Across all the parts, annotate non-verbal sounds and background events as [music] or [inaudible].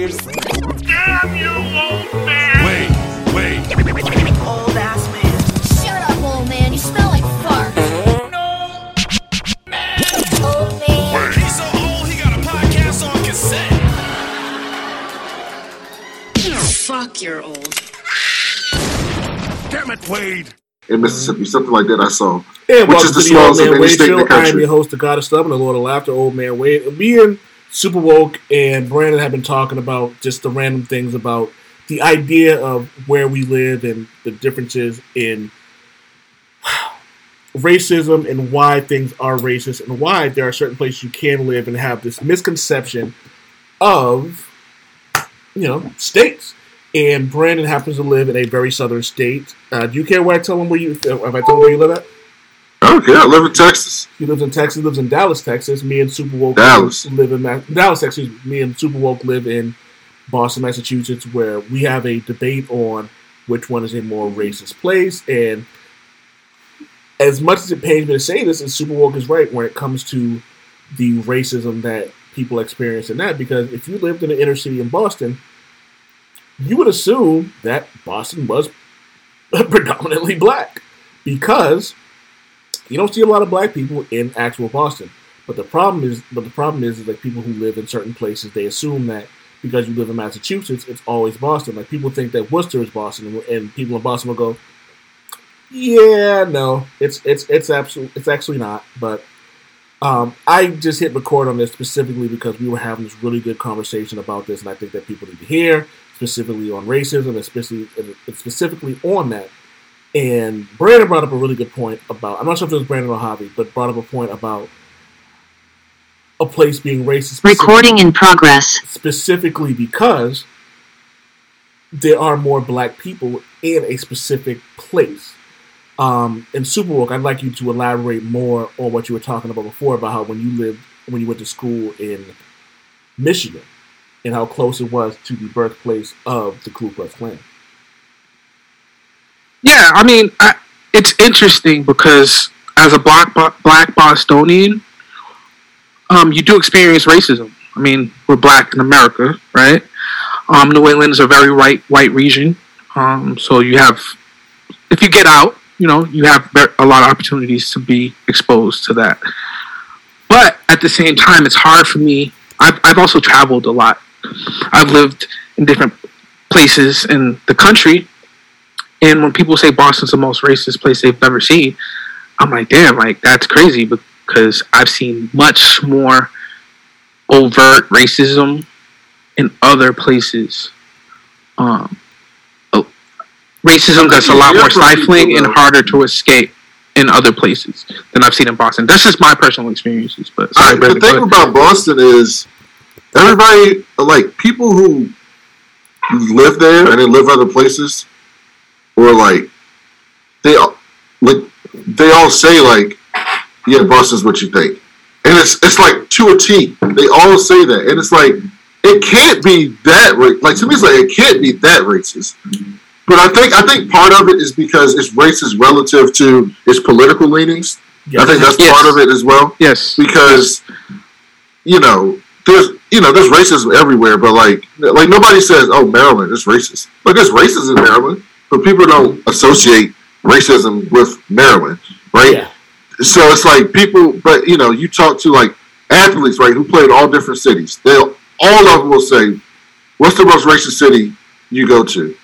weird. Damn you, old man! Wait, wait. Old ass man. Shut up, old man. You smell like fart. No! Old man. He's so old, he got a podcast on cassette. Fuck, you're old. Damn it, Wade. in Mississippi, something like that. I saw. And Which welcome is the to the Old smallest of Man any Wade state in Show. the I am your host, the God of Stuff and the Lord of Laughter, Old Man Wade. And Me and Super Woke and Brandon have been talking about just the random things about the idea of where we live and the differences in [sighs] racism and why things are racist and why there are certain places you can live and have this misconception of, you know, states. And Brandon happens to live in a very southern state. Uh, do you care where I tell him where you? If I tell him where you live at? [laughs] Okay, I live in Texas. He lives in Texas. Lives in Dallas, Texas. Me and Super Woke Dallas. live in Ma- Dallas, Texas. Me and Super Woke live in Boston, Massachusetts, where we have a debate on which one is a more racist place. And as much as it pains me to say this, and Super Woke is right when it comes to the racism that people experience in that. Because if you lived in the inner city in Boston, you would assume that Boston was [laughs] predominantly black because you don't see a lot of black people in actual Boston. But the problem is, but the problem is, is like people who live in certain places, they assume that because you live in Massachusetts, it's always Boston. Like people think that Worcester is Boston, and- people in Boston will go, "Yeah, no, it's it's it's absolutely it's actually not." But um, I just hit record on this specifically because we were having this really good conversation about this, and I think that people need to hear specifically on racism, especially specifically on that. And Brandon brought up a really good point about I'm not sure if it was Brandon or Javi, but brought up a point about a place being racist. Recording in progress. specifically because there are more black people in a specific place. Um, in Super Woke, I'd like you to elaborate more on what you were talking about before about how when you lived when you went to school in Michigan and how close it was to the birthplace of the Ku Klux Klan. Yeah, I mean, I, it's interesting because as a black black Bostonian, um, you do experience racism. I mean, we're black in America, right? Um, New England is a very white white region, um, so you have, if you get out, you know, you have a lot of opportunities to be exposed to that. But at the same time, it's hard for me. I've, I've also traveled a lot. I've lived in different places in the country, and when people say Boston's the most racist place they've ever seen, I'm like, damn, like that's crazy because I've seen much more overt racism in other places. Um, oh, racism that's a lot more stifling and harder to escape in other places than I've seen in Boston. That's just my personal experiences. But sorry, right, the thing about Boston is everybody like people who live there and then live other places, or like they all like they all say like, yeah, Boston's what you think, and it's it's like to a T. They all say that, and it's like it can't be that like to me it's like it can't be that racist. But I think I think part of it is because it's racist relative to its political leanings. I think that's Yes. part of it as well yes, because you know there's you know there's racism everywhere, but like like nobody says oh Maryland is racist. Like there's racism in Maryland, but people don't associate racism with Maryland, right? Yeah. So it's like people, but you know you talk to like athletes, right, who play in all different cities. They all of them will say, "What's the most racist city you go to?"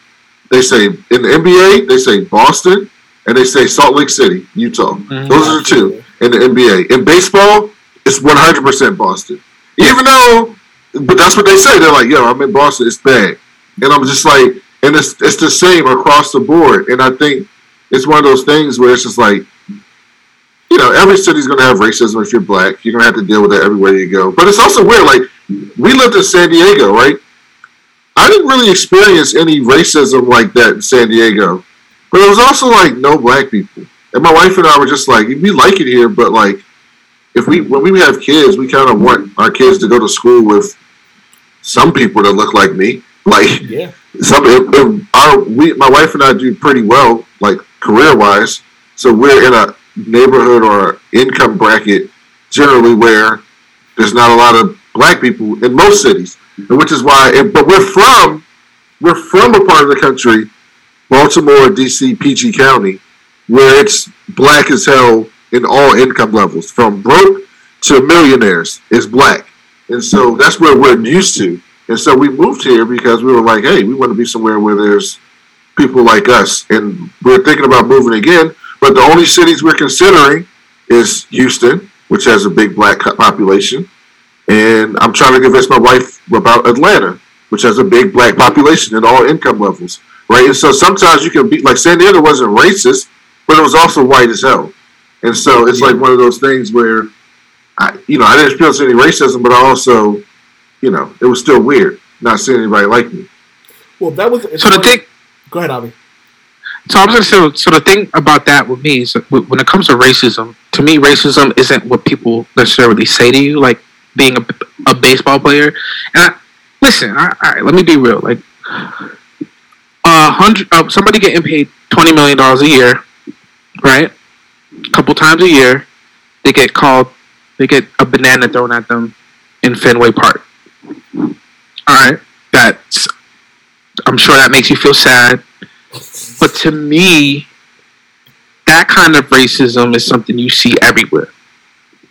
They say in the NBA, they say Boston, and they say Salt Lake City, Utah. Mhm. Those are the two in the NBA. In baseball, it's 100% Boston. Even though, but that's what they say. They're like, yo, I'm in Boston. It's bad. And I'm just like, and it's, it's the same across the board. And I think it's one of those things where it's just like, you know, every city's going to have racism if you're black. You're going to have to deal with that everywhere you go. But it's also weird. Like, we lived in San Diego, right? I didn't really experience any racism like that in San Diego. But it was also like no black people. And my wife and I were just like, we like it here, but like, if we when we have kids, we kind of want our kids to go to school with some people that look like me. Like Yeah. Some, if, if our we my wife and I do pretty well, like career wise. So we're in a neighborhood or income bracket generally where there's not a lot of black people in most cities. which is why. And, but we're from we're from a part of the country, Baltimore, D.C., PG County, where it's black as hell in all income levels, from broke to millionaires is black, and so that's where we're used to. And so we moved here because we were like, hey, we want to be somewhere where there's people like us, and we're thinking about moving again. But the only cities we're considering is Houston, which has a big black population, and I'm trying to convince my wife about Atlanta, which has a big black population in all income levels, right? And so sometimes you can be like San Diego wasn't racist, but it was also white as hell, and so it's like one of those things where, I, you know, I didn't experience any racism, but I also, you know, it was still weird not seeing anybody like me. Well, that was So the thing, Go ahead, Javi. so I was gonna say, so the thing about that with me is when it comes to racism, to me, racism isn't what people necessarily say to you, like being a, a baseball player. And I, listen, I, all right, let me be real. Like, a hundred, uh, somebody getting paid twenty million dollars a year, right? A couple times a year, they get called, they get a banana thrown at them in Fenway Park. All right, that's. I'm sure that makes you feel sad. But to me, that kind of racism is something you see everywhere.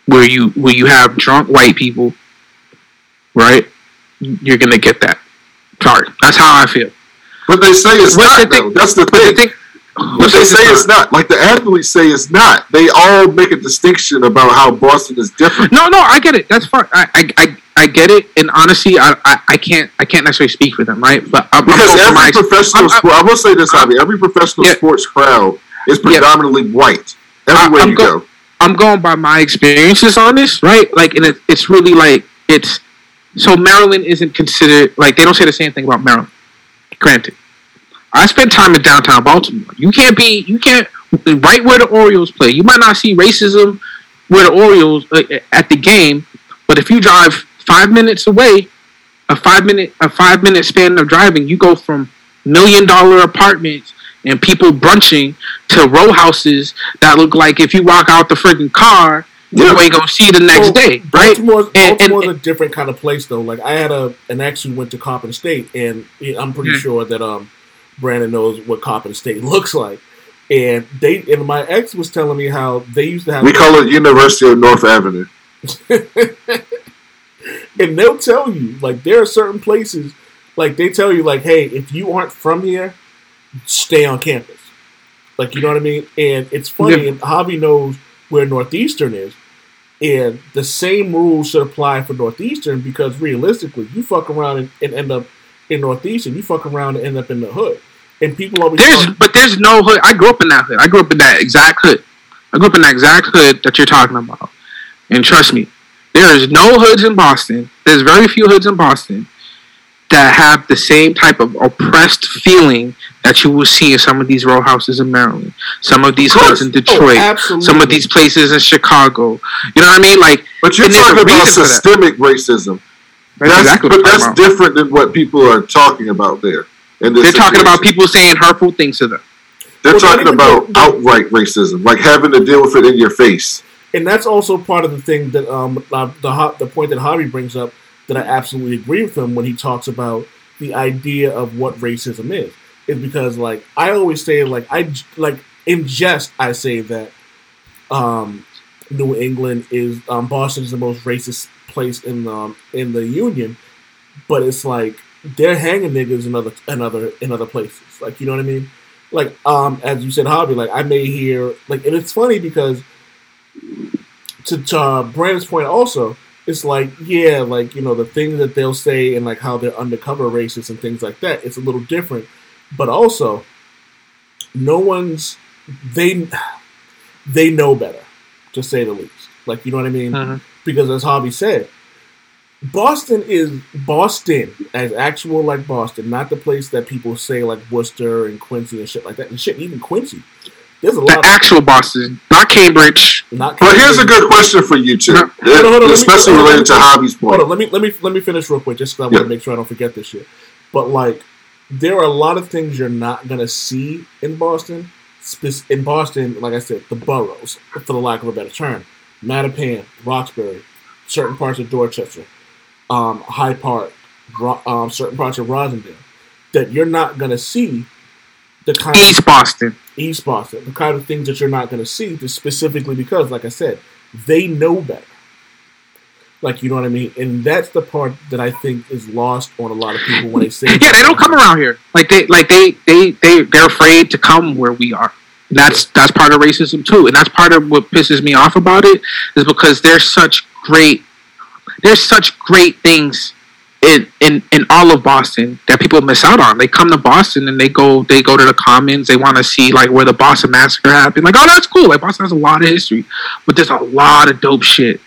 Where you where you have drunk white people, right? You're gonna get that. Sorry, that's how I feel. But they say it's What's not. the thing-. That's the But the thing. thing, But they say it's not. Like the athletes say it's not. They all make a distinction about how Boston is different. No, no, I get it. That's fine. I, I, I, I get it. And honestly, I, I, I can't, I can't necessarily speak for them, right? But I'm, Because going my every professional sport, I will say this, Javi, every professional Yeah. sports crowd is Yeah. predominantly white. Everywhere I'm you go- go. I'm going by my experiences on this, right? Like, and it, it's really like it's so Maryland isn't considered like they don't say the same thing about Maryland. Granted, I spent time in downtown Baltimore. You can't be, you can't right where the Orioles play. You might not see racism where the Orioles uh, at the game, but if you drive five minutes away, a five minute a five minute span of driving, you go from million dollar apartments and people brunching to row houses that look like if you walk out the freaking car, Yeah. you ain't gonna see the next Well, day, right? Baltimore's, And- and- Baltimore's a different kind of place, though. Like I had a an ex who went to Coppin State, and I'm pretty Yeah. sure that um Brandon knows what Coppin State [laughs] looks like. And they and my ex was telling me how they used to have We call it University of North Avenue. [laughs] [laughs] and they'll tell you like there are certain places like they tell you like hey if you aren't from here stay on campus like you know what i mean and it's funny Yeah. and javi knows where northeastern is and the same rules should apply for northeastern because realistically you fuck around and, and end up in northeastern you fuck around and end up in the hood and people always There's talk- but there's no hood. I grew up in that hood. I grew up in that exact hood. I grew up in that exact hood that you're talking about. And trust me, there is no hoods in Boston. There's very few hoods in Boston that have the same type of oppressed feeling that you will see in some of these row houses in Maryland, some of these Of hoods in Oh, Detroit, absolutely. some of these places in Chicago. You know what I mean? Like, But you're And there's a talking about reason for that. systemic racism. that's That's, exactly but that's about. different than what people are talking about there. In this They're talking about people saying hurtful things to them. They're Well, talking even about the- outright racism, like having to deal with it in your face. And that's also part of the thing that um uh, the the point that Javi brings up that I absolutely agree with him when he talks about the idea of what racism is. Is because like I always say like I like in jest I say that um New England is um Boston is the most racist place in the in the union but it's like they're hanging niggas in other in other in other places. Like you know what I mean? Like um as you said Javi like I may hear like and it's funny because to, to uh, Brandon's point also, it's like, yeah, like, you know, the things that they'll say and like how they're undercover racist and things like that, it's a little different. But also, no one's they they know better, to say the least. Like, you know what I mean? Mhm. Because as Javi said, Boston is Boston as actual like Boston, not the place that people say like Worcester and Quincy and shit like that. And shit, even Quincy. There's a The lot actual Boston, not Cambridge. not But here's a good question for you two, No. Hold on, hold on, let me- especially hold on, related to let me- Javi's Hold on, let me let me let me finish real quick, just because I Yeah. want to make sure I don't forget this shit. But like, there are a lot of things you're not gonna see in Boston. In Boston, like I said, the boroughs, for the lack of a better term, Mattapan, Roxbury, certain parts of Dorchester, um, Hyde Park, um, certain parts of Roslindale that you're not gonna see the kind of East Boston. East Boston, the kind of things that you're not going to see, just specifically because, like I said, they know better. Like you know what I mean, and that's the part that I think is lost on a lot of people when they say, Yeah, they don't come around here. Like they, like they, they, they, they're afraid to come where we are. And that's that's part of racism too, and that's part of what pisses me off about it is because there's such great, there's such great things in in in all of Boston that people miss out on. They come to Boston and they go they go to the Commons. They want to see like where the Boston Massacre happened. Like, oh, that's cool. Like Boston has a lot of history, but there's a lot of dope shit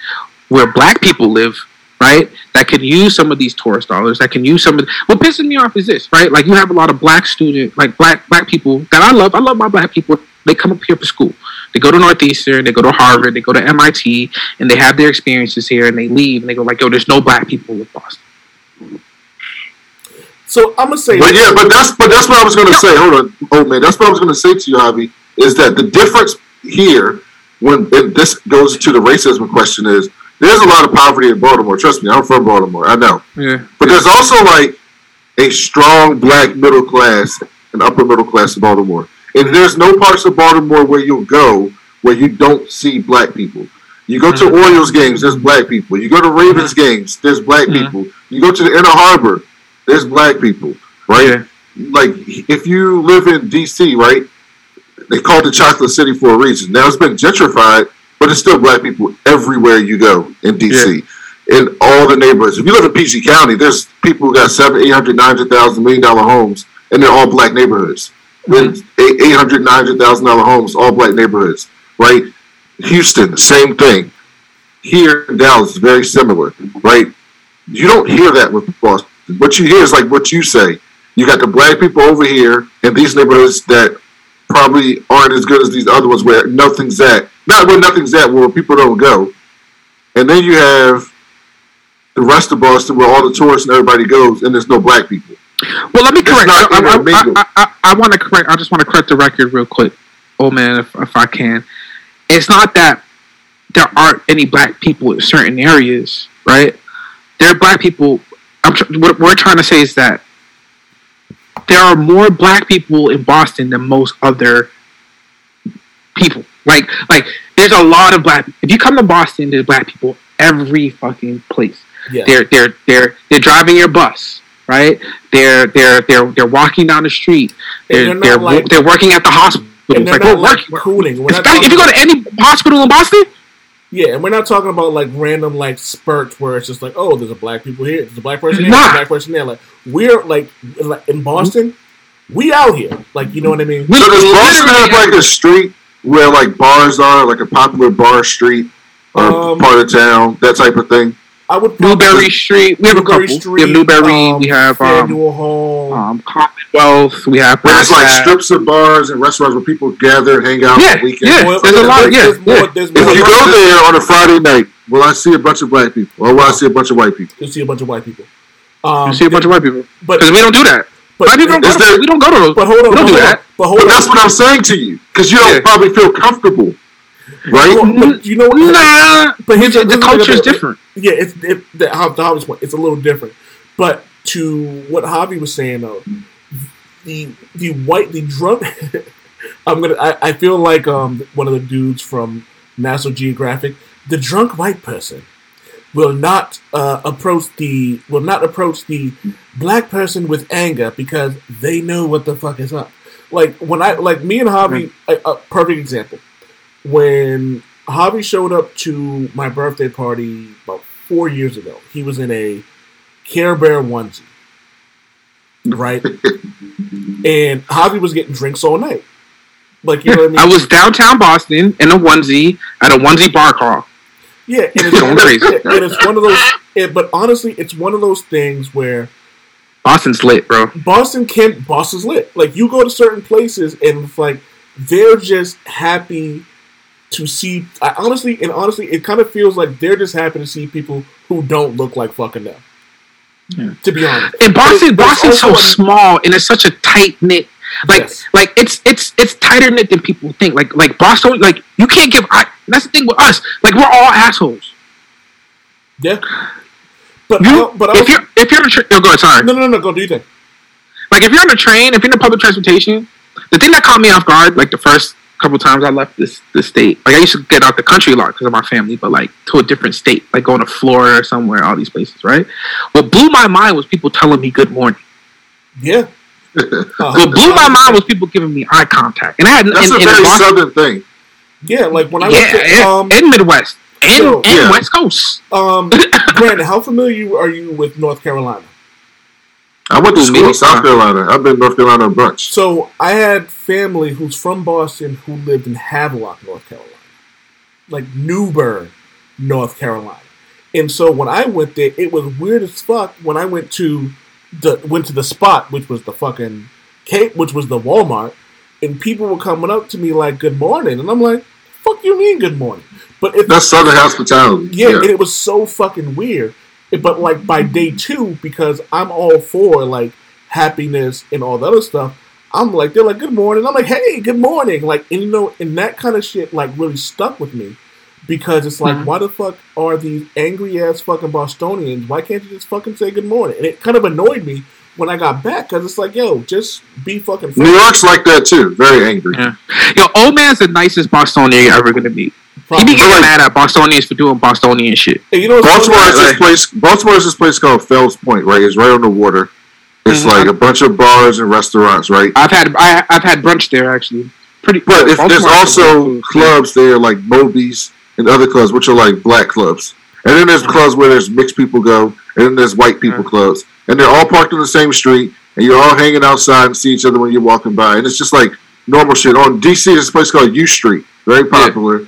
where Black people live. Right, that can use some of these tourist dollars. That can use some of. What pisses me off is this, right? Like you have a lot of black student, like black black people that I love. I love my black people. They come up here for school. They go to Northeastern, they go to Harvard, they go to MIT, and they have their experiences here, and they leave, and they go like, "Yo, there's no black people in Boston." So I'm gonna say, But yeah, but that's but that's what I was gonna say. Hold on, oh man, that's what I was gonna say to you, Javi. Is that the difference here when and this goes to the racism question is there's a lot of poverty in Baltimore. Trust me, I'm from Baltimore. I know, Yeah, but there's also like a strong black middle class and upper middle class in Baltimore, and there's no parts of Baltimore where you'll go where you don't see black people. You go to Mhm. Orioles games, there's black people. You go to Ravens games, there's black Mhm. people. You go to the Inner Harbor, there's black people, right? yeah, like if you live in DC, right? They call it the chocolate city for a reason. Now it's been gentrified, but it's still black people everywhere you go in DC. In all the neighborhoods. If you live in PG County, there's people who got seven, eight hundred, nine hundred thousand million dollar homes, and they're all black neighborhoods. Eight eight hundred, nine hundred thousand dollar homes, all black neighborhoods, right? Houston, same thing. Here in Dallas, very similar, right? You don't hear that with Boston. What you hear is like what you say. You got the black people over here in these neighborhoods that probably aren't as good as these other ones where nothing's at. Not where nothing's at, where people don't go. And then you have the rest of Boston where all the tourists and everybody goes, and there's no black people. Well, let me correct. I, I. I, I, I want to correct. I just want to correct the record real quick. Oh man, if, if I can, it's not that there aren't any black people in certain areas, right? There are black people. I'm tr- what we're trying to say is that there are more black people in Boston than most other people. Like, like there's a lot of black. If you come to Boston, there's black people every fucking place. yeah, They're they're they're they're driving your bus, right? They're they're they're they're walking down the street. They're they're they're, like- they're working at the hospital. and they're Like, not we're like working. not if you go to any hospital in Boston, yeah, and we're not talking about like random like spurts where it's just like, oh, there's a black people here, there's a black person here, there's a black person there. Like we're like, like in Boston, we out here. Like you know what I mean? we So does Boston have like a street where like bars are, like a popular bar street or Um, part of town, that type of thing? I would probably- Newbury Street. We have a Newbury couple. we have Newbury. we have um, Hall. um, Commonwealth. We have Where there's like Bassett. strips of bars and restaurants where people gather hang out Yeah, on the weekend. yeah. Well, there's a lot of- yeah, there's more, yeah. There's If more you go there on a Friday night, will I see a bunch of black people or will I see a bunch of white people? You'll see a bunch of white people. Um, You see a bunch of white people because we don't do that. but, Black people don't go to, there- we don't go to those. but hold on, we don't hold do on, that. But hold But on. that's what I'm saying to you because you don't Yeah. probably feel comfortable, right? Well, but you know what? Nah, But here's the, culture is different. Yeah, it's it, the, how the Javi's point. It's a little different. But to what Javi was saying though, the the white the drunk. [laughs] I'm gonna. I, I feel like um one of the dudes from National Geographic. The drunk white person will not uh, approach the will not approach the black person with anger because they know what the fuck is up. Like when I like me and Javi, a, a perfect example. When Javi showed up to my birthday party about four years ago, he was in a Care Bear onesie, right? [laughs] and Javi was getting drinks all night. Like you know what I mean? I was downtown Boston in a onesie at a onesie bar crawl. Yeah, and it's, [laughs] Going crazy. and it's one of those. It, but honestly, it's one of those things where Boston's lit, bro. Boston can't. Boston's lit. Like you go to certain places and it's like they're just happy to see. I honestly and honestly, it kind of feels like they're just happy to see people who don't look like fucking them. Yeah. To be honest, And Boston, But Boston's so also small and it's such a tight knit. Like, Yes. like it's it's it's tighter knit than people think. Like, like Boston, like you can't give. I, that's the thing with us. Like we're all assholes. Yeah. But You, I, but I if you're if you're on a tra- oh, go ahead, sorry. no, no, no, go do your thing. Like if you're on a train, if you're in public transportation, the thing that caught me off guard, like the first couple times I left this this state, like I used to get out the country a lot because of my family, but like to a different state, like going to Florida or somewhere, all these places, right? What blew my mind was people telling me good morning. Yeah. [laughs] What blew my mind was people giving me eye contact, and I had That's in, a very Boston- southern thing. Yeah, like when I yeah, went to um, in Midwest, and, So- and Yeah. West Coast. um, [laughs] Brandon, how familiar are you with North Carolina? I went to school in South Carolina. I've been in North Carolina a bunch. So I had family who's from Boston who lived in Havelock, North Carolina, like New Bern, North Carolina. And so when I went there, it was weird as fuck. When I went to the went to the spot, which was the fucking Cape, which was the Walmart, and people were coming up to me like "Good morning," and I'm like, "Fuck you mean good morning?" But if That's southern hospitality. yeah, and it was so fucking weird. But like by day two, because I'm all for like happiness and all the other stuff, I'm like they're like good morning. I'm like hey, good morning. Like and you know, and that kind of shit like really stuck with me because it's like Mhm. why the fuck are these angry ass fucking Bostonians? Why can't you just fucking say good morning? And it kind of annoyed me when I got back because it's like yo, just be fucking. New friendly. York's like that too. Very angry. Yeah. Yo, old man's the nicest Bostonian you're ever gonna meet. He Probably. be getting mad at Bostonians for doing Bostonian shit. And you know what's Baltimore funny? has this place. Baltimore has this place called Fells Point. Right, it's right on the water. It's Mhm. like a bunch of bars and restaurants. Right, I've had I, I've had brunch there actually. Pretty, but if, there's also clubs there like Moby's and other clubs, which are like black clubs. And then there's clubs where there's mixed people go, and then there's white people clubs, and they're all parked on the same street, and you're all hanging outside and see each other when you're walking by, and it's just like normal shit. On DC, there's a place called U Street, very popular.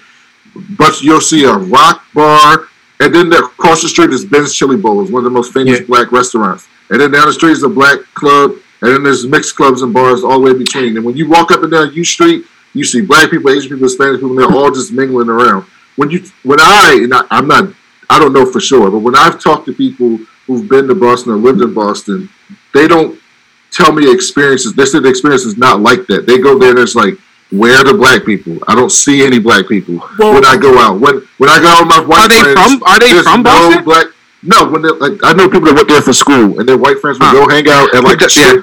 But you'll see a rock bar, and then there, across the street is Ben's Chili Bowls, one of the most famous Yeah. black restaurants. And then down the street is a black club, and then there's mixed clubs and bars all the way between. And when you walk up and down U Street, you see black people, Asian people, Spanish people, and they're all just mingling around. When you, when I, and I, I'm not, I don't know for sure, but when I've talked to people who've been to Boston or lived in Boston, they don't tell me experiences. They said the experience is not like that. They go there and it's like, where are the black people? I don't see any black people Well- when I go out. When when I go out with my white Are they friends, from- are they from no Boston? Black, no, when they like I know people that went there for school, and their white friends would Huh. go hang out at like that- strip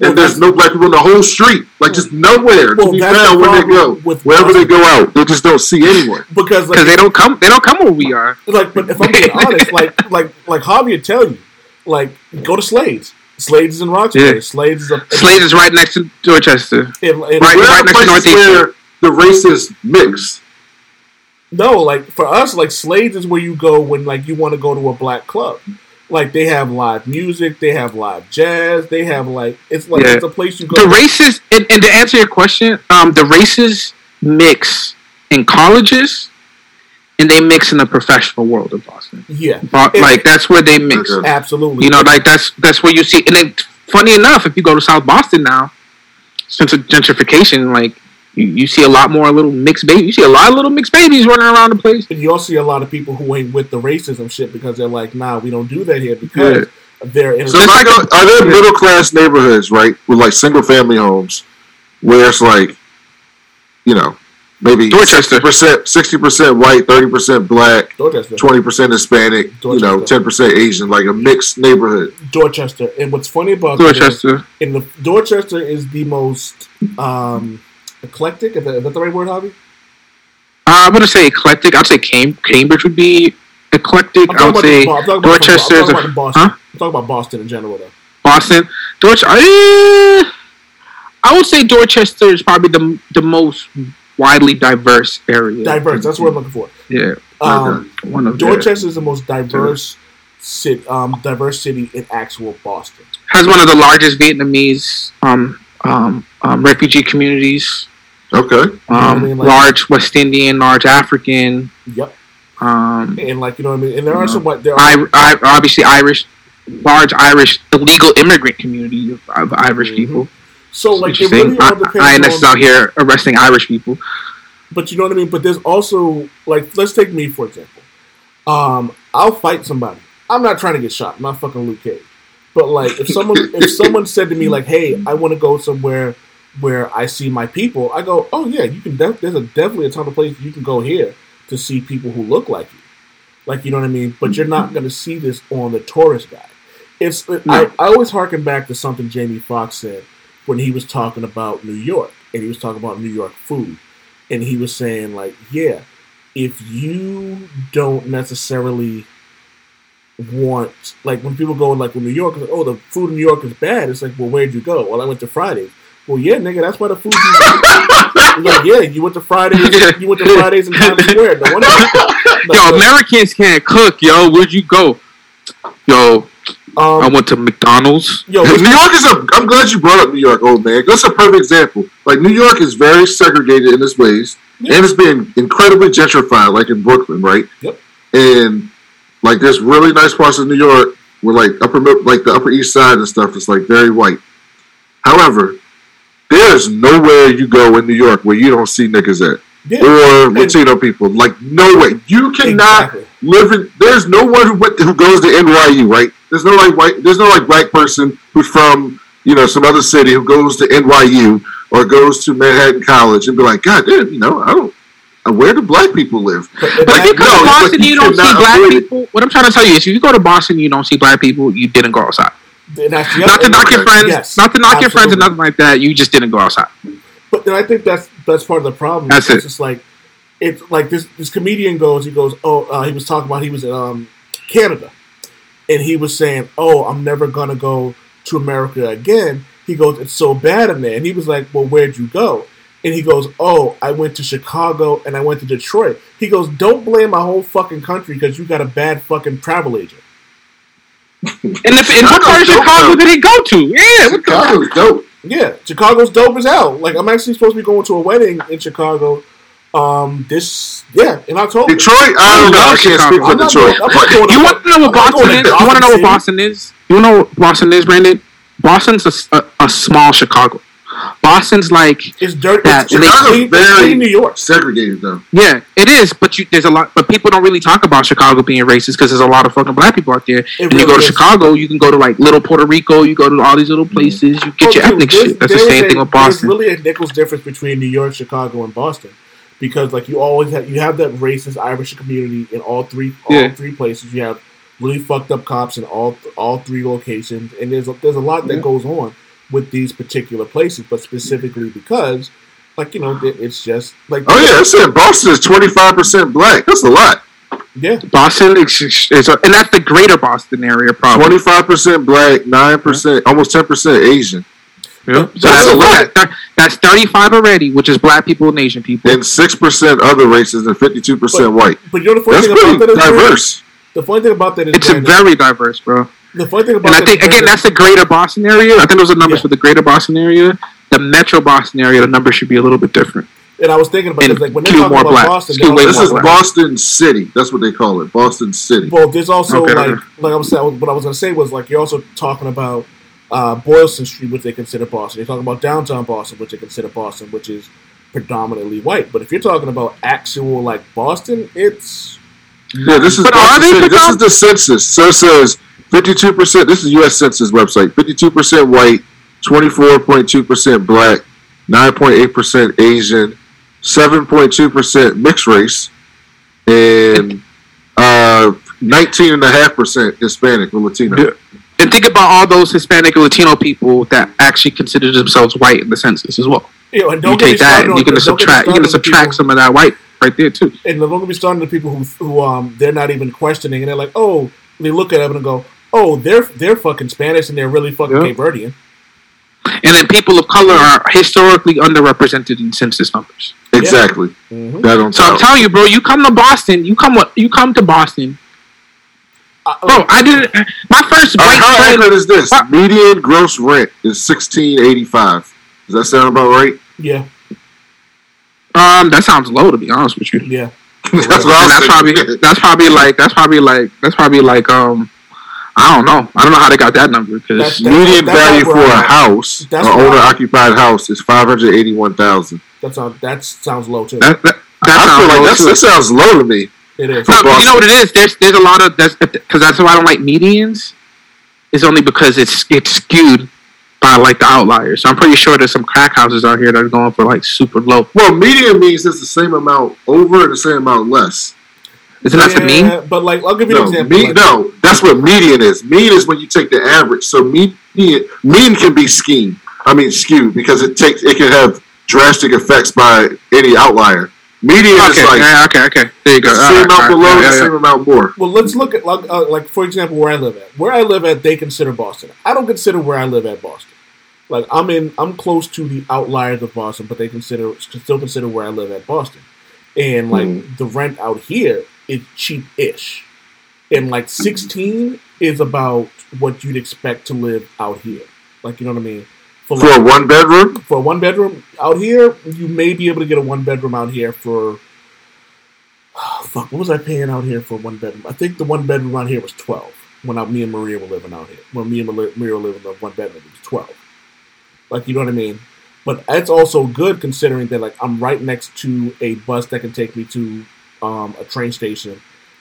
Well, and there's no black people in the whole street, like just nowhere Well, to be the found when they go. Wherever they go out, they just don't see anyone. because like they don't come they don't come where we are. like but if I'm being [laughs] honest, like like like Javier would tell you, like go to Slade's. Slade's is in Roxbury. Yeah. Slade's is a Slade is right next to Dorchester. Right- right next to Northeastern. where the races mix? No, like for us, like Slade's is where you go when like you want to go to a black club. Like they have live music, they have live jazz, they have like it's like Yeah. it's a place you go. The races and, and to answer your question, um, the races mix in colleges and they mix in the professional world of Boston. yeah, It- like that's where they mix. Absolutely. You know, like that's that's where you see. And then, funny enough, if you go to South Boston now, since of gentrification, like you, you see a lot more little mixed babies. You see a lot of little mixed babies running around the place. And you also see a lot of people who ain't with the racism shit because they're like, nah, we don't do that here because they're in. So if I are there middle class neighborhoods, right, with like single family homes, where it's like, you know, maybe Dorchester. percent, sixty percent white, thirty percent black, Dorchester, twenty percent Hispanic, you know, ten percent Asian, like a mixed neighborhood. Dorchester. And what's funny about that is- Dorchester. in the Dorchester is the most um, eclectic. Is that, is that the right word, Javi? Uh, I'm gonna say eclectic. I'd say Cam- Cambridge would be eclectic. I would say the- I'm talking about- Dorchester I'm is talking about Boston. huh? I'm talking about Boston in general, though. Boston. Dorch. I, I would say Dorchester is probably the the most widely diverse area. Diverse. That's what I'm looking for. Yeah, Um, one of Dorchester is the most diverse city, um, diverse city in actual Boston. has one of the largest Vietnamese um, um, um, refugee communities. Okay, Um, I mean, like- large West Indian, large African. Yep. Um, And like you know what I mean. And there are some what there are. I, I, obviously Irish, large Irish illegal immigrant community of, of Irish Mhm. people. so like it really all depends. INS is on, out here arresting Irish people. But you know what I mean. But there's also like let's take me for example. Um, I'll fight somebody. I'm not trying to get shot. I'm not fucking Luke Cage. But like if someone if [laughs] someone said to me like, "Hey, I want to go somewhere where I see my people," I go, "Oh yeah, you can. Def- there's a definitely a ton of places you can go here to see people who look like you." Like you know what I mean. But you're not mm-hmm. going to see this on the tourist guide. It's I, I always harken back to something Jamie Foxx said when he was talking about New York and he was talking about New York food, and he was saying like, yeah, if you don't necessarily want like when people go like when New York, like, oh the food in New York is bad. It's like, well, where'd you go? Well, I went to Fridays. Well, yeah, nigga, that's why the food. He's like, yeah, you went to Fridays. You went to Fridays in Times Square. No wonder. Like, [laughs] Yo, Americans can't cook, yo. Where'd you go? Yo, I um, went to McDonald's. yo, New York is a. I'm glad you brought up New York, old man. That's a perfect example. Like New York is very segregated in its ways, Yeah. and it's being incredibly gentrified, like in Brooklyn, right? Yep. And like there's really nice parts of New York where like upper like the Upper East Side and stuff is like very white. However, there's nowhere you go in New York where you don't see niggas at yeah, or Latino people. Like nowhere. You cannot Exactly. live in. There's no one who went who goes to NYU, right? There's no like white. There's no like black person who's from you know some other city who goes to NYU or goes to Manhattan College and be like, God damn, you know, I don't. Where do black people live? but, But if you No, go to Boston, you you don't see black avoid it. people. What I'm trying to tell you is, if you go to Boston, you don't see black people. You didn't go outside. and that's Not to knock your friends. Yes, not to knock your friends and absolutely. nothing like that. You just didn't go outside. But then I think that's that's part of the problem. That's it's it. just like it's like this this comedian goes, he goes, oh, uh, he was talking about he was in um, Canada, and he was saying, oh, I'm never gonna go to America again. He goes, it's so bad in there, and he was like, well, where'd you go? And he goes, oh, I went to Chicago and I went to Detroit. He goes, don't blame my whole fucking country because you got a bad fucking travel agent. And if and what part of Chicago's dope, Chicago though. did he go to? Yeah, what the Chicago's dope. Yeah, Chicago's dope as hell. Like I'm actually supposed to be going to a wedding in Chicago. Um, this yeah in October. Detroit, I don't know. I can't speak for I'm Detroit. going- not going You want to know what Boston is? You want to know what Boston is? You know what Boston is, Brandon? Boston's a small Chicago. Boston's like It's dirty. Yeah, It's, and it's they- Chicago's clean, it's very clean New York. segregated though. Yeah, it is, but you, there's a lot, but people don't really talk about Chicago being racist because there's a lot of fucking black people out there. and you go to is. Chicago, you can go to like Little Puerto Rico, you go to all these little places, you get Oh, your dude, ethnic shit. That's the same a- thing with Boston. There's really a nickels difference between New York, Chicago, and Boston, because like you always have you have that racist Irish community in all three all Yeah. three places. You have really fucked up cops in all all three locations, and there's a, there's a lot that Yeah. goes on with these particular places, but specifically because. Like you know, it's just like Oh yeah, I said Boston is twenty five percent black. That's a lot. yeah. Boston is, is and that's the greater Boston area, probably. Twenty five percent black, nine percent, almost ten percent Asian, Yeah. So That's that's, a lot. that- that's 35 already, which is black people and Asian people. and six percent other races, and fifty two percent white. But you know the funny That's thing pretty about that is Brandon? diverse. The funny thing about that is It's Brandon, very diverse, bro. The funny thing about And I think again, that's the greater Boston area. I think those are numbers Yeah. for the greater Boston area. The metro Boston area, the numbers should be a little bit different. and I was thinking about and this like when they're talking more about black. Boston, Skew they're way This is black. Boston City. That's what they call it, Boston City. Well, there's also Okay. like like I was saying, what I was gonna say was like you're also talking about uh, Boylston Street, which they consider Boston. You're talking about downtown Boston, which they consider Boston, which is predominantly white. But if you're talking about actual like Boston, it's Yeah, this is But are they City. This is the census. So it says fifty two percent. This is U.S. Census website. Fifty two percent white, twenty four point two percent black, nine point eight percent Asian, seven point two percent mixed race, and uh, nineteen and a half percent Hispanic or Latino. Yeah. And think about all those Hispanic and Latino people that actually consider themselves white in the census as well. you know, and You don't get take that, and you're gonna don't get me subtract. You're gonna started on the subtract people- some of that white right there too. and don't get me started on the people who who um they're not even questioning, and they're like, oh, they look at them and go, oh, they're they're fucking Spanish and they're really fucking Yeah. Cape Verdean. And then people of color are historically underrepresented in census numbers. Exactly. That don't So I'm telling you, bro, you come to Boston, you come you come to Boston, Uh, bro. I didn't. my first Uh, white how friend. accurate is this? What? Median gross rent is sixteen eighty five. Does that sound about right? yeah, Um, that sounds low to be honest with you. yeah. [laughs] That's what I was that's probably that's probably like that's probably like that's probably like um I don't know I don't know how they got that number because Median that's value for where a I'm at. house, an That's owner occupied house, is five hundred eighty one thousand. That sounds that sounds low too. that, that, that I feel sounds like low, that's, too. that sounds low to me. it is. No, but you know what it is? There's there's a lot of that's because that's why I don't like medians. Is only because it's it's skewed by like the outliers. So I'm pretty sure there's some crack houses out here that are going for like super low. Well, median means it's the same amount over and the same amount less. Isn't that the mean? But like, I'll give you an No, example. me, like- no, that's what median is. Mean is when you take the average. So median, mean can be skewed. I mean skewed because it takes it can have drastic effects by any outlier. Median Okay, is like yeah, okay, okay. There you go. the same right, amount all right, below, yeah, the yeah, same amount more. Well, let's look at like, uh, like for example, where I live at. Where I live at, they consider Boston. I don't consider where I live at Boston. Like I'm in, I'm close to the outliers of Boston, but they consider still consider where I live at Boston. And like Mm. the rent out here is cheap-ish, and like 16 is about what you'd expect to live out here. Like you know what I mean? For like, a one bedroom, for a one bedroom out here, you may be able to get a one bedroom out here for. [sighs] fuck, what was I paying out here for one bedroom? I think the one bedroom out here was twelve when I, me and Maria were living out here. When me and Maria were living in the one bedroom, it was twelve. Like you know what I mean? But it's also good considering that like I'm right next to a bus that can take me to um, a train station.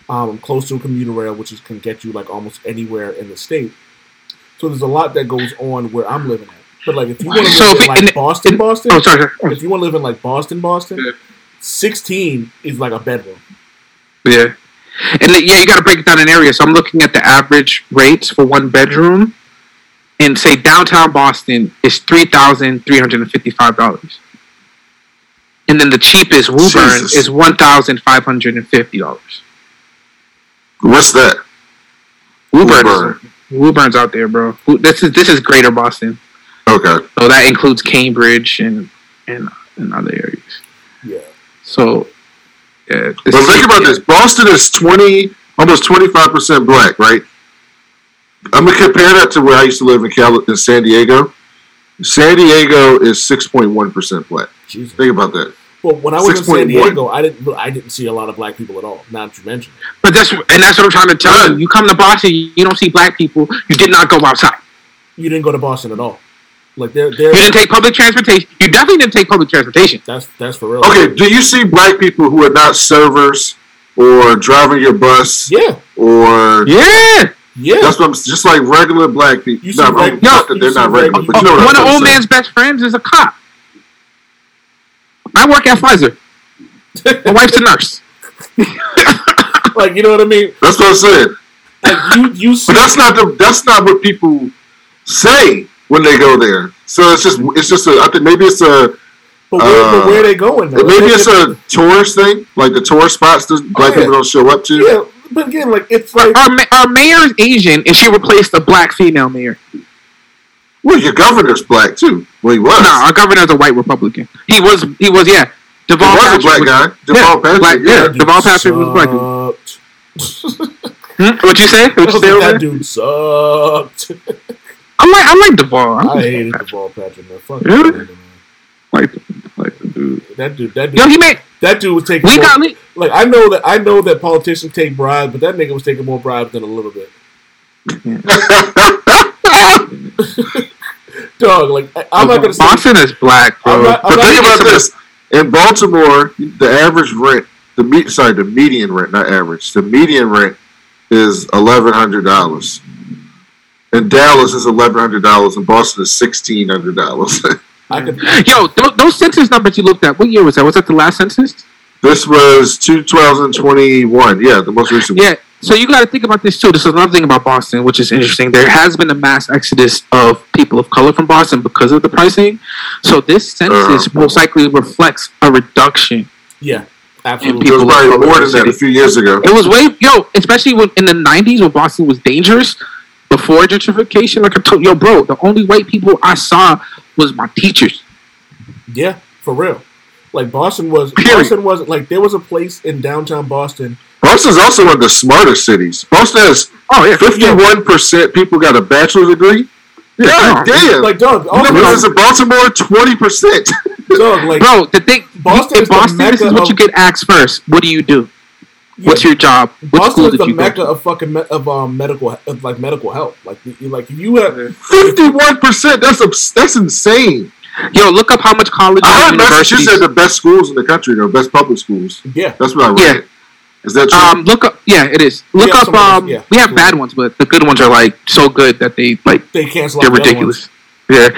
Um, I'm close to a commuter rail, which is, can get you like almost anywhere in the state. So there's a lot that goes on where I'm living at. But like if you want to So live in like Boston, Boston, Oh, sorry. sorry. if you want to live in like Boston, Boston, Yeah. 16 is like a bedroom. Yeah. And yeah, you got to break it down in areas. So I'm looking at the average rates for one bedroom, and say downtown Boston is three thousand three hundred and fifty-five dollars, and then the cheapest Woburn Jesus. is one thousand five hundred and fifty dollars. what's that? Woburn, Woburn. Woburn's out there, bro. This is this is Greater Boston, Okay, so that includes Cambridge and and, and other areas. Yeah. So, yeah. but think about this: Boston is twenty, almost twenty five percent black, right? I'm gonna compare that to where I used to live in Cal in San Diego. San Diego is six point one percent black. Jesus. Think about that. Well, when I was in San 6.1. Diego, I didn't I didn't see a lot of black people at all. Now that you mention it. But that's and that's what I'm trying to tell you. You come to Boston, you don't see black people. You did not go outside. You didn't go to Boston at all. Like they're they're You didn't take public transportation. You definitely didn't take public transportation. that's that's for real. Okay, do you see black people who are not servers or driving your bus Yeah. or Yeah. Yeah. that's what I'm just like regular black people? You Not, reg- not that you they're not regular, reg- but you know what One I'm of trying old to say. man's best friends is a cop. I work at Pfizer. My wife's a nurse. [laughs] like you know what I mean? That's what I'm saying. Like you you see But that's not the that's not what people say when they go there. So it's just it's just a I think maybe it's a but where, uh, but where are they going though? maybe it's a tourist thing, like the tourist spots that black yeah. people don't show up to. Yeah, but again, like it's like Our, ma- our mayor is Asian, and she replaced a black female mayor. Well, your governor's black too. Well, he was. No, our governor's a white Republican. He was. He was. Yeah. he Deval was a black was- guy. Yeah, Deval Patrick. black- yeah. yeah. Deval Patrick was black. sucked. Hmm? What you say? What you say? that dude sucked. I like. I like Deval. I I hated Deval Patrick man. Fuck Really? that dude, man. like, like the dude. That dude, that dude, Yo, he made. that dude was taking. We more, got. li- like I know that I know that politicians take bribes, but that nigga was taking more bribes than a little bit. [laughs] [laughs] Dog, like I, I'm not gonna say. Boston is black, bro. I'm not- I'm But think about this: in Baltimore, the average rent, the me- sorry, the median rent, not average, the median rent is eleven hundred dollars. In Dallas is eleven hundred dollars. In Boston is sixteen hundred dollars. [laughs] Yo, th- those census numbers you looked at. What year was that? Was that the last census? this was 2021. Yeah, the most recent. one. Yeah. So you got to think about this too. This is another thing about Boston, which is interesting. There has been a mass exodus of people of color from Boston because of the pricing. So this census Uh-huh. most likely reflects a reduction. Yeah, in absolutely. It was people probably more than that a few years ago. It was way yo, especially when in the '90s when Boston was dangerous before gentrification. Like I told yo, bro, the only white people I saw was my teachers. Yeah, for real. Like Boston was. Period. Boston was like there was a place in downtown Boston. Boston's also one of the smarter cities. Boston has Oh yeah, fifty-one percent people got a bachelor's degree. God damn! Like dog, you know also, what is in Baltimore? Twenty percent. [laughs] dog, like bro. The thing, Boston in is the Boston, this is what of- you get asked first. What do you do? yeah, What's your job? What Boston school is did the you mecca to? of fucking me- of um, medical of like medical help. Like you, like you have [laughs] Fifty-one percent. That's abs- that's insane. Yo, look up how much college. I heard and universities. Massachusetts had the best schools in the country, though. Best public schools. yeah That's what I read. Yeah. Is that true? Um, look up. Yeah, it is. Look up. Um, yeah. we have bad ones, but the good ones are like so good that they like they cancel they're ridiculous. Yeah.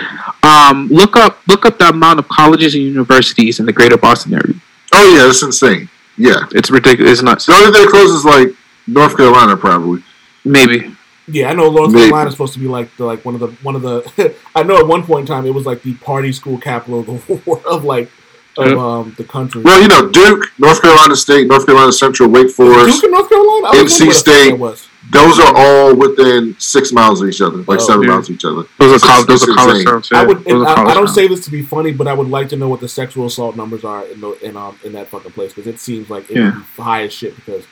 Um, look up. Look up the amount of colleges and universities in the Greater Boston area. oh yeah, that's insane. Yeah. It's ridiculous. It's nuts. The only thing close is like North Carolina, probably. Maybe. Yeah, I know North Maybe. Carolina is supposed to be like the like one of the one of the. [laughs] I know at one point in time it was like the party school capital of the [laughs] world of like of Yeah. um the country. Well, you know, Duke, North Carolina State, North Carolina Central, Wake Forest, Duke in North Carolina. I was NC what State. that was. those are all within six miles of each other, like Oh, seven yeah. miles of each other. Those are It's- college. Those are college insane. towns. I would. Those are I, I don't say this to be funny, but I would like to know what the sexual assault numbers are in the in um in that fucking place because it seems like it Yeah. would be high as shit because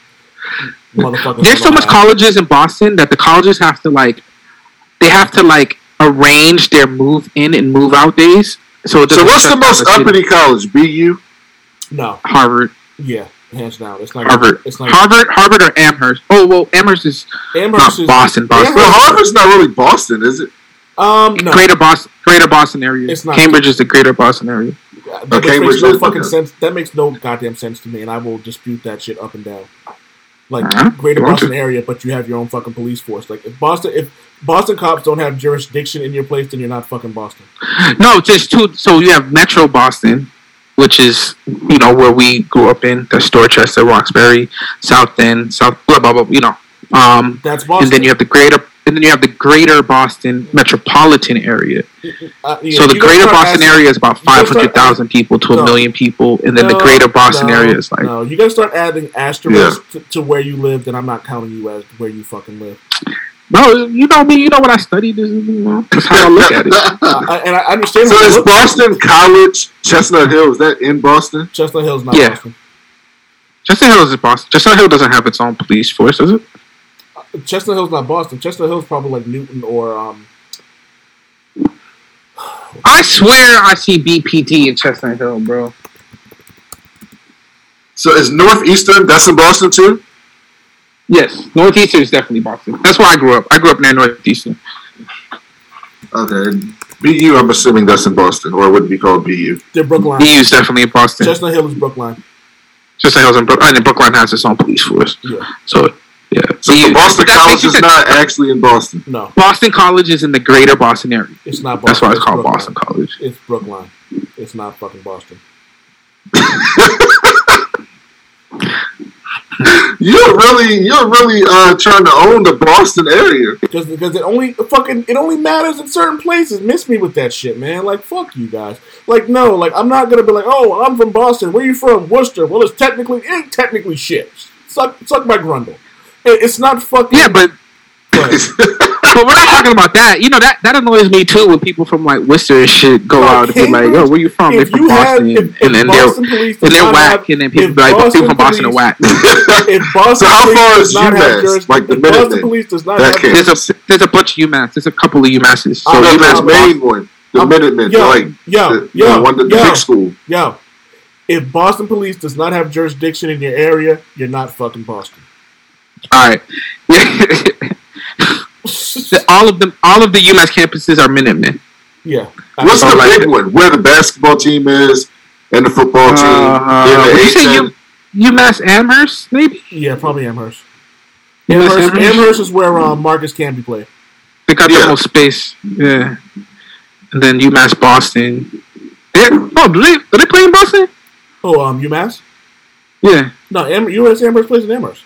motherfuckers. There's so much have- colleges in Boston that the colleges have to like, they have to like arrange their move in and move out days. So, So, what's the most city. uppity college? BU. No, Harvard, yeah, hands down. It's not Harvard, It's not Harvard, Harvard, or Amherst. Oh well, Amherst is Amherst not is Boston. Boston. Well, Amherst- Harvard's not really Boston, is it? Um, no. Greater Boston, Greater Boston area. It's not- Cambridge is the Greater Boston area. That Uh, makes no is- fucking okay. sense. That makes no goddamn sense to me, and I will dispute that shit up and down. Like Alright, Greater Boston to. area, but you have your own fucking police force. Like if Boston, if Boston cops don't have jurisdiction in your place, then you're not fucking Boston. No, just two. So you have Metro Boston, which is you know where we grew up in. That's Dorchester, Roxbury, South End, South blah blah blah. You know, um, That's Boston. and then you have the greater, and then you have the Greater Boston metropolitan area. Uh, yeah, so the Greater Boston asking- area is about five hundred thousand gotta five start hundred thousand people to a million people, and then the Greater Boston no, area is like no. You gotta start adding asterisks to, to where you live. Then I'm not counting you as where you fucking live. No, you know me, you know what I studied. This is you know, that's how I look at it. Uh, [laughs] I, and I understand. so what you is look- Boston College, Chestnut Hill, is that in Boston? Chestnut Hill's not Yeah. Boston. Chestnut Hill is Boston. Chestnut Hill doesn't have its own police force, does it? Chestnut Hill's not Boston. Chestnut Hill's probably like Newton or um. I swear I see BPD in Chestnut Hill, bro. So is Northeastern, that's in Boston too? Yes, Northeastern is definitely Boston. That's where I grew up. I grew up near Northeastern. Okay. BU, I'm assuming that's in Boston, or it would be called BU. They're Brookline. BU is definitely in Boston. Chestnut Hill is Brookline. Chestnut Hill is in Brookline. And Brookline has its own police force. Yeah. So, yeah. So BU. the Boston College is not actually in Boston. No, Boston College is in the greater Boston area. it's not Boston. That's why it's called Brookline. Boston College. It's Brookline. It's not fucking Boston. [laughs] You're really, you're really uh, trying to own the Boston area. Just because it only fucking it only matters in certain places. Miss me with that shit, man. Like fuck you guys. Like no, like I'm not gonna be like, oh, I'm from Boston. Where you from? Worcester. Well, it's technically it ain't technically shit. Suck suck my grundle. It, it's not fucking. Yeah, but but [laughs] but we're not talking about that. You know that that annoys me too when people from like Worcester and shit go Bro, out and be like, "Yo, where you from?" They're from you have, Boston, if, if and then they're and they're whack, have- and then people be like, "People Boston from Boston are whack." [laughs] If Boston So how far is UMass? Like the if Boston police does not That have There's a there's a bunch of UMass. There's a couple of UMasses. So I'm no, not- that's UMass, main one. The Minutemen, like yo, the one, the, the big school. yeah. if Boston police does not have jurisdiction in your area, you're not fucking Boston. all right. [laughs] all of them, all of the UMass campuses are Minutemen. yeah. What's the like- big one? Where the basketball team is and the football team Uh, in would you say U- UMass Amherst, maybe? Yeah, probably Amherst. Amherst, Amherst? Amherst is where um, Marcus Camby played. They got Yeah. the most space. Yeah. And then UMass Boston. Yeah. Oh, do they, do they play in Boston? Oh, um, UMass? Yeah. No, Am- UMass Amherst plays in Amherst.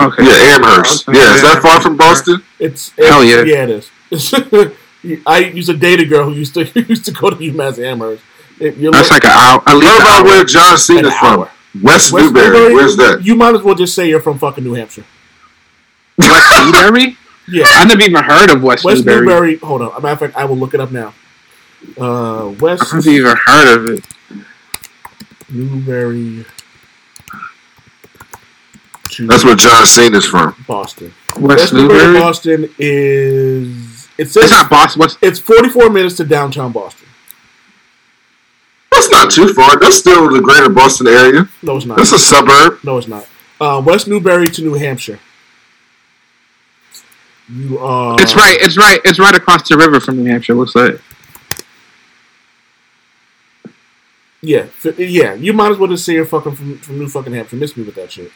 Okay. Yeah, Amherst. Okay. Yeah, is that far from Boston? It's, Hell yeah. yeah, it is. [laughs] I used to date a girl who used to [laughs] who used to go to UMass Amherst. It, you're That's look- like an hour. At least What an about hour. where John an Cena's from? hour. West, West Newbury. Where's that? You might as well just say you're from fucking New Hampshire. West [laughs] Newbury? Yeah. I never even heard of West, West Newbury. Newbury. Hold on. As a matter of fact, I will look it up now. Uh, West I've never even heard of it. Newbury to That's where John Cena's from. Boston. West, West Newbury, Newbury? Boston is it says It's not Boston. What's, it's 44 minutes to downtown Boston. That's not too far. That's still the greater Boston area. No, it's not. That's a suburb. No, it's not. Uh, West Newbury to New Hampshire. You are. it's right. It's right. It's right across the river from New Hampshire. Looks like. Yeah, yeah. You might as well just say you're fucking from, from New fucking Hampshire. Miss me with that shit.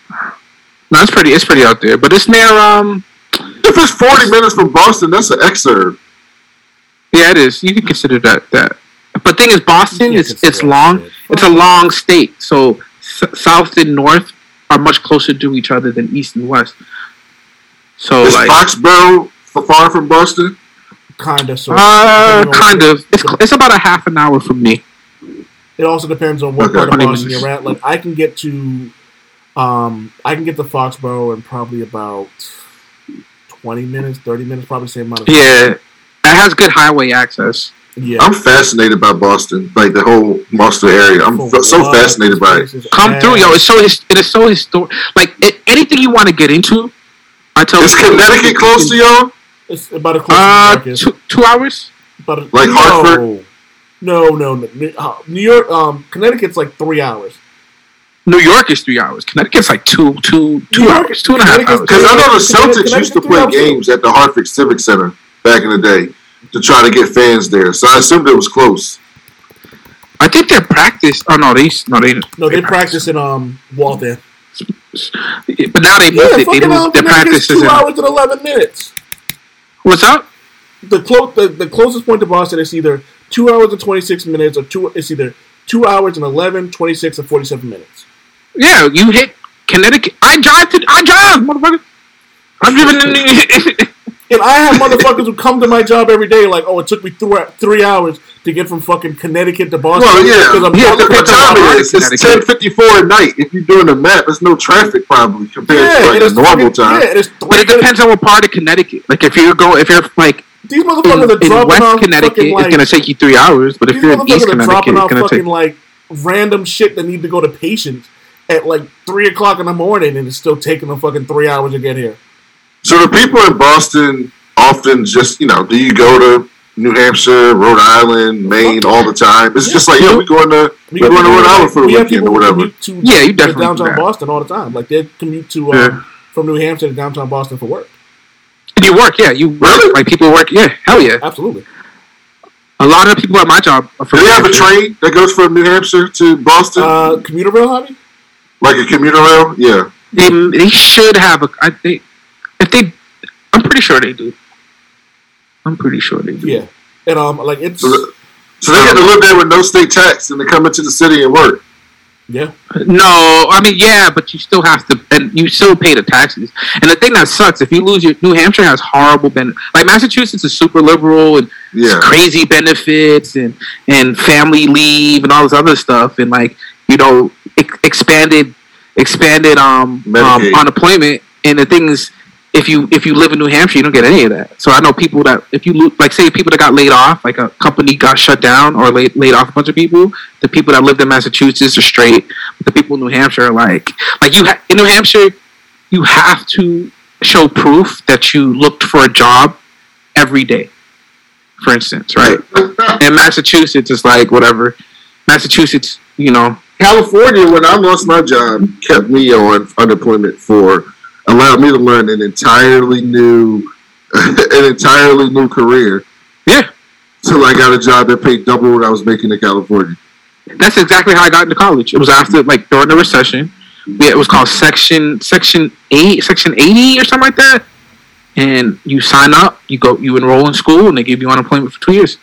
No, it's pretty. It's pretty out there, but it's near. Um. If it's 40 minutes from Boston, that's an exurb. Yeah, it is. You can consider that that. But thing is, Boston You is it's long. shit. It's a long state, so s- south and north are much closer to each other than east and west. So Is like, Foxborough far from Boston? Kind of. So uh, kind of. It's cl- it's about a half an hour from me. It also depends on what Okay. part of Boston you're at. Like I can get to, um, I can get to Foxborough in probably about twenty minutes, thirty minutes, probably the same amount of time. Yeah, it has good highway access. Yeah. I'm fascinated by Boston, like the whole Boston area. I'm For f- so fascinated by it. This place Come through, yo! It's so his- it is so historic. Like it, anything you want to get into, I tell Is people- Connecticut close to y'all? It's about a close Uh, to two, two hours. About a, Like no, Hartford? No, no, no. New- New York, um, Connecticut's like three hours. New York is three hours. Connecticut's like two, two, two New hours, two and a half Connecticut's hours. Because I know the Celtics used to play games at the Hartford Civic Center back in the day to try to get fans there. So I assumed it was close. I think they practice. Oh no, they no they No, they practice in um Waltham. But now they moved Yeah, it. They fucking moved their Connecticut's practices. two In, hours and eleven minutes. what's up? The clo- the, the closest point to Boston is either two hours and twenty six minutes or two. It's either two hours and 11, 26, or forty seven minutes. Yeah, you hit Connecticut. I drive to. I drive, motherfucker. I'm driving. In, And I have motherfuckers who come to my job every day like, oh, it took me three, three hours to get from fucking Connecticut to Boston. Well, yeah, because I'm yeah, driving Look what on time how it hard is. It's Connecticut. 10:54 at night. If you're doing the map, there's no traffic probably compared to like it a normal fucking- time. Yeah, it is but it three- depends on what part of Connecticut. Like if you're going, if you're like These in, motherfuckers are in West off Connecticut, fucking like it's gonna take you three hours. But if you're in East Connecticut, dropping it's off gonna fucking take. like random shit that need to go to patients at like three o'clock in the morning, and it's still taking them fucking three hours to get here. So the people in Boston often just, you know, do you go to New Hampshire, Rhode Island, Maine all the time? It's just like, yeah, we're going to We we're going to Rhode Island for the we weekend or whatever. To, Yeah, you to definitely do downtown that. Boston all the time. Like they commute to uh, Yeah. from New Hampshire to downtown Boston for work. And you work, yeah. You work Really? like people work, yeah. Hell yeah. Absolutely. A lot of people at my job are Do from they have a train that goes from New Hampshire to Boston, Uh, commuter rail Javi. Like a commuter rail? Yeah. They they should have a. I think if they, I'm pretty sure they do. I'm pretty sure they do. Yeah, and um, like it's So, the, so they get to live there with no state tax, and they come into the city and work. yeah. No, I mean yeah, but you still have to, and you still pay the taxes. And the thing that sucks, if you lose your New Hampshire has horrible ben like Massachusetts is super liberal and Yeah. crazy benefits and and family leave and all this other stuff and like you know ex- expanded expanded um, um unemployment. And the thing is, if you if you live in New Hampshire, you don't get any of that. So I know people that if you lo- like say people that got laid off, like a company got shut down or laid laid off a bunch of people. The people that lived in Massachusetts are straight. But the people in New Hampshire are like like you ha- in New Hampshire, you have to show proof that you looked for a job every day. For instance, right? [laughs] in Massachusetts, it's like whatever. Massachusetts, you know, California, when I lost my job, kept me on unemployment for allowed me to learn an entirely new, [laughs] an entirely new career. yeah, Till I got a job that paid double what I was making in California. that's exactly how I got into college. It was after like during the recession. Yeah, it was called section section eight, section eighty or something like that. And you sign up, you go, you enroll in school, and they give you unemployment for two years.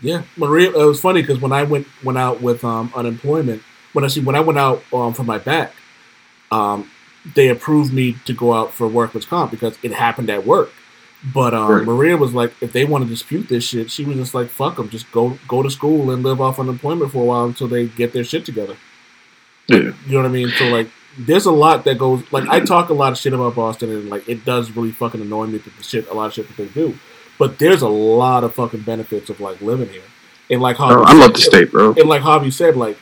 Yeah, Maria. It was funny because when I went went out with um, unemployment, when I see when I went out um, for my back, um, they approved me to go out for workman's comp because it happened at work. But um, Right. Maria was like, if they want to dispute this shit, she was just like, "Fuck them, just go go to school and live off unemployment for a while until they get their shit together." Yeah. You know what I mean? So like, there's a lot that goes. Like, I talk a lot of shit about Boston, and like, it does really fucking annoy me that the shit, a lot of shit that they do. But there's a lot of fucking benefits of like living here, and like how I love the state, bro. and like Javi said, like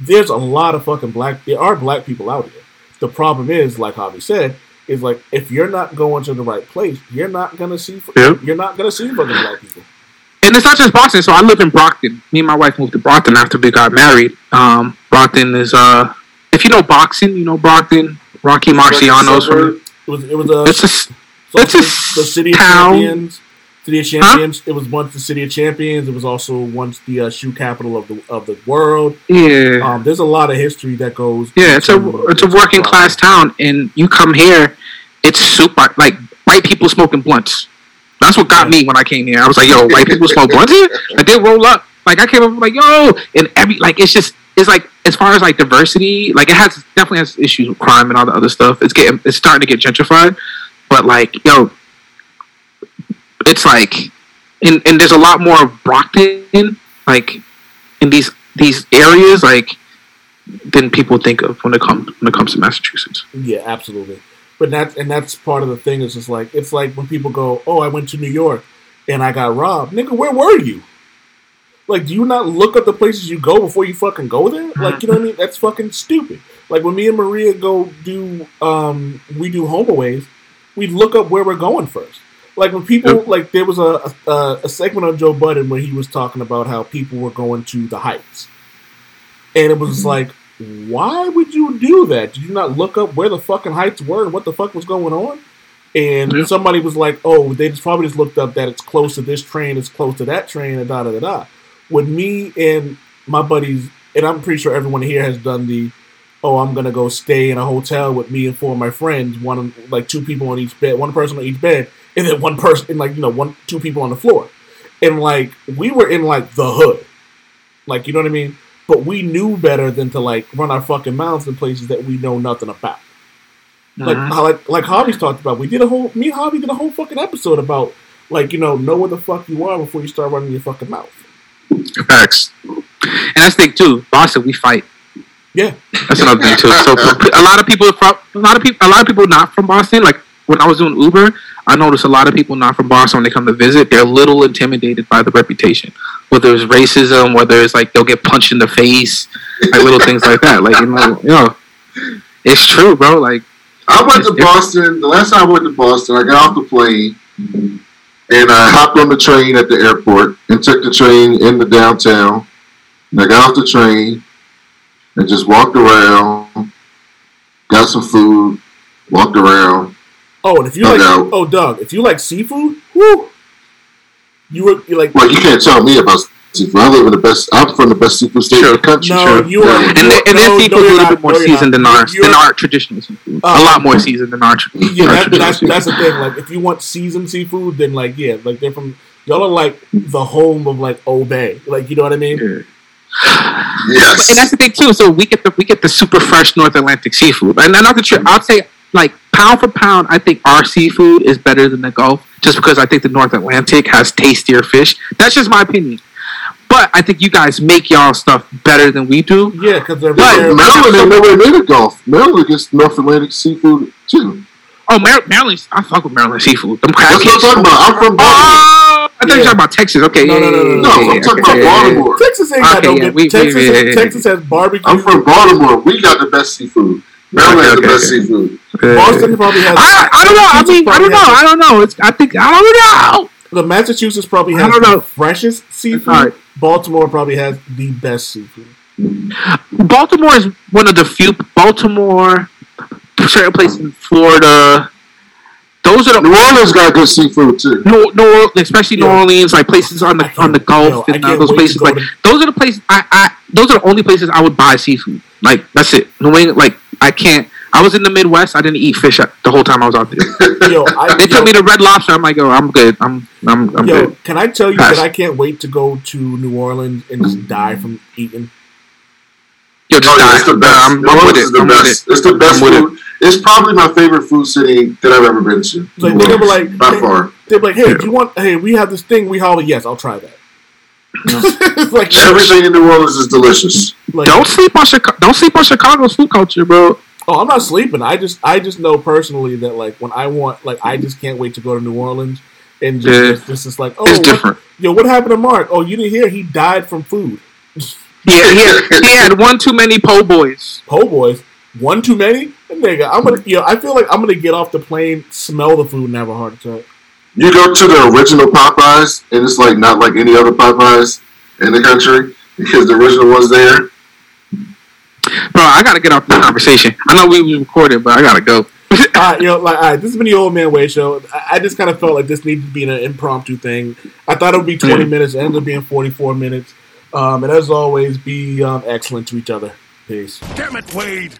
there's a lot of fucking black. There are black people out here. The problem is, like Javi said, is like if you're not going to the right place, you're not gonna see. Yeah. You're not gonna see fucking black people. and it's not just Boston. So I live in Brockton. Me and my wife moved to Brockton after we got married. Um, Brockton is uh, if you know boxing, you know Brockton. Rocky Marciano's from. It was. It was a. It's a it's a the city of town. champions. City of champions. It was once the city of champions. It was also once the uh, shoe capital of the of the world. yeah. Um, there's a lot of history that goes. Yeah, it's a it's a working class town, and you come here, it's super like white people smoking blunts. That's what got me when I came here. I was like, yo, white people smoke blunts here? [laughs] Like they roll up. Like I came up like, yo, and every like it's just it's like as far as like diversity, like it has definitely has issues with crime and all the other stuff. It's getting it's starting to get gentrified, but like yo, it's like and and there's a lot more of Brockton like in these these areas like than people think of when it comes when it comes to Massachusetts. Yeah, absolutely. But that's and that's part of the thing. Is just like it's like when people go, "Oh, I went to New York and I got robbed." Nigga, where were you? Like, do you not look up the places you go before you fucking go there? Like, you know what I mean? That's fucking stupid. Like when me and Maria go do, um, we do homeaways, we look up where we're going first. Like when people, like there was a, a a segment on Joe Budden where he was talking about how people were going to the Heights, and it was mm-hmm. like, why would you do that? Did you not look up where the fucking Heights were and what the fuck was going on? And Yeah. somebody was like, "Oh, they just probably just looked up that it's close to this train, it's close to that train, and da da da da." When me and my buddies, and I'm pretty sure everyone here has done the, "Oh, I'm gonna go stay in a hotel with me and four of my friends, one like two people on each bed, one person on each bed, and then one person, and like you know, one two people on the floor." And like we were in like the hood, like you know what I mean. But we knew better than to like run our fucking mouths in places that we know nothing about like uh-huh. how like like Javi's talked about. We did a whole me and Hobby did a whole fucking episode about like you know know where the fuck you are before you start running your fucking mouth. Facts. And that's the thing too. Boston, we fight. Yeah, That's another thing too. So a lot of people from a lot of people a lot of people not from Boston. Like when I was doing Uber, I notice a lot of people not from Boston when they come to visit, they're a little intimidated by the reputation. Whether it's racism, whether it's like they'll get punched in the face, like little things like that. Like you know, you know, it's true, bro. Like I went to Boston. The last time I went to Boston, I got off the plane and I hopped on the train at the airport and took the train in the downtown. And I got off the train and just walked around, got some food, walked around. Oh, and if you No like, doubt. oh, Doug, if you like seafood, whoo, you were you're like, Well, you can't tell me about seafood. I live in the best. I'm from the best seafood state in the country. no, you are, and, their- and no, their no, seafood is a little bit more No, seasoned than our than our traditional seafood. Uh, a lot more seasoned than our, Yeah, our that, traditional that's seafood. that's the thing. Like, if you want seasoned seafood, then like, yeah, like they're from y'all are like the home of like Old Bay. Like, you know what I mean? Yeah. Yes. and that's the thing too. So we get the we get the super fresh North Atlantic seafood, and I'm not the trip. I'd say like pound for pound, I think our seafood is better than the Gulf, just because I think the North Atlantic has tastier fish. That's just my opinion. But I think you guys make y'all stuff better than we do. Yeah, because they're, But they're Maryland ain't nowhere near the Gulf. Maryland gets North Atlantic seafood too. Oh, Mar- Maryland, I fuck with Maryland seafood. Them That's what I'm crackheads. talking about. I'm from oh, Baltimore. Oh, I thought you Yeah. were talking about Texas. Okay, No, no, no, no, no. No, I'm talking okay, about yeah, yeah, yeah. Baltimore. Texas ain't got Okay, no yeah, good. we- we- Texas, yeah, yeah, yeah. Texas has barbecue. I'm from Baltimore. We got the best seafood. Maryland has Okay, the okay, best okay. seafood. Boston probably has. I, I don't know. I mean, I don't know. I don't know. It's, I think I don't know. The Massachusetts probably has I don't know. the freshest seafood. Alright. Baltimore probably has the best seafood. Baltimore is one of the few. Baltimore, certain places in Florida. Those are the New the Orleans got good seafood too. no, no, especially New Yo. Orleans, like places on the on the Gulf yo, I and uh, those places. Like to- those are the places. I, I those are the only places I would buy seafood. Like that's it. New England, like I can't. I was in the Midwest. I didn't eat fish the whole time I was out there. [laughs] Yo, I, They yo, took me to Red Lobster. I'm like, oh, I'm good. I'm I'm I'm yo, good. can I tell you Pass. that I can't wait to go to New Orleans and just die from eating? Yo, just Oh, yeah, die. it's the best. I'm, I'm with Orleans it. is the I'm with it. It's the best I'm with food. It's probably my favorite food city that I've ever been to. Like they were Orleans, like, by they, far. they're like, hey, do you want? Hey, we have this thing. We holler, yes, I'll try that. It's [laughs] like Everything in New Orleans is delicious. like, Don't sleep on Chicago. Don't sleep on Chicago's food culture, bro. Oh, I'm not sleeping. I just I just know personally that like when I want like I just can't wait to go to New Orleans and just Yeah. just, just, just like oh It's what- different. yo what happened to Mark? Oh, you didn't hear he died from food. Yeah, he had, he had one too many po' boys. Po' boys, one too many. Nigga, I'm gonna yo I feel like I'm gonna get off the plane, smell the food, and have a heart attack. You go to the original Popeyes, and it's like not like any other Popeyes in the country because the original one's there. Bro, I gotta get off this conversation. I know we was recorded, but I gotta go. [laughs] all right, you know, like, all right, this has been the Old Man Wade show. I, I just kind of felt like this needed to be an impromptu thing. I thought it would be 20 Yeah. minutes. It ended up being 44 minutes. Um, and as always, be um, excellent to each other. Peace. Damn it, Wade.